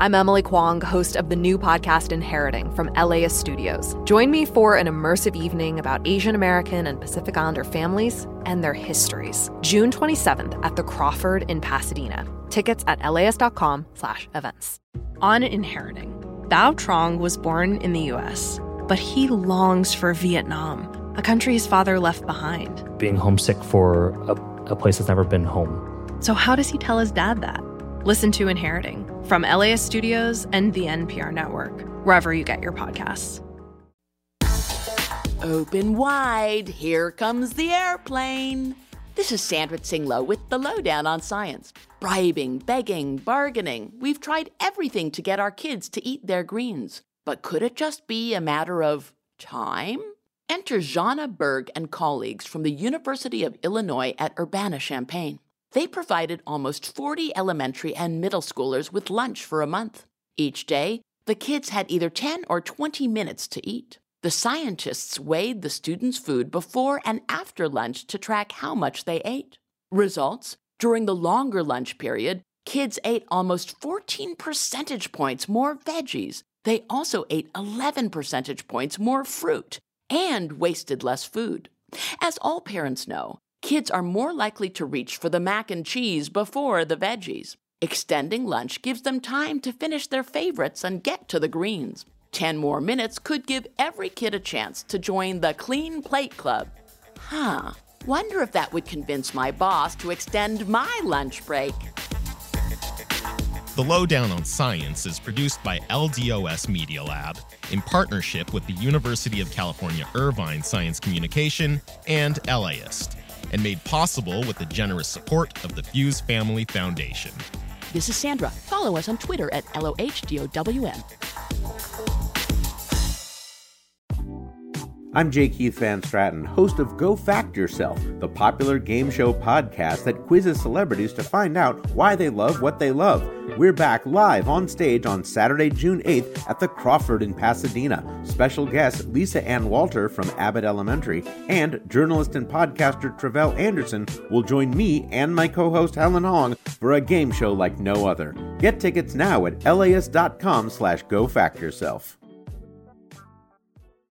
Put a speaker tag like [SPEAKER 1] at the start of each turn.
[SPEAKER 1] I'm Emily Kwong, host of the new podcast Inheriting from LAist Studios. Join me for an immersive evening about Asian American and Pacific Islander families and their histories. June 27th at the Crawford in Pasadena. Tickets at laist.com/events. On Inheriting, Bao Trong was born in the US, but he longs for Vietnam, a country his father left behind.
[SPEAKER 2] Being homesick for a, a place that's never been home.
[SPEAKER 1] So how does he tell his dad that? Listen to Inheriting from LAist Studios and the NPR network, wherever you get your podcasts.
[SPEAKER 3] Open wide, here comes the airplane. This is Sandra Tsing Loh with the Loh Down on science. Bribing, begging, bargaining. We've tried everything to get our kids to eat their greens. But could it just be a matter of time? Enter Jana Berg and colleagues from the University of Illinois at Urbana Champaign. They provided almost 40 elementary and middle schoolers with lunch for a month. Each day, the kids had either 10 or 20 minutes to eat. The scientists weighed the students' food before and after lunch to track how much they ate. Results during the longer lunch period, kids ate almost 14 percentage points more veggies. They also ate 11 percentage points more fruit and wasted less food. As all parents know, kids are more likely to reach for the mac and cheese before the veggies. Extending lunch gives them time to finish their favorites and get to the greens. 10 more minutes could give every kid a chance to join the Clean Plate Club. Huh, wonder if that would convince my boss to extend my lunch break.
[SPEAKER 4] The Loh Down on Science is produced by LDOS Media Lab in partnership with the University of California Irvine Science Communication and LAist and made possible with the generous support of the Fuhs Family Foundation.
[SPEAKER 3] This is Sandra. Follow us on Twitter at LOHDOWN.
[SPEAKER 5] I'm J. Keith Van Straaten, host of Go Fact Yourself, the popular game show podcast that quizzes celebrities to find out why they love what they love. We're back live on stage on Saturday, June 8th at the Crawford in Pasadena. Special guest Lisa Ann Walter from Abbott Elementary and journalist and podcaster Tre'vell Anderson will join me and my co-host Helen Hong for a game show like no other. Get tickets now at laist.com slash go fact yourself.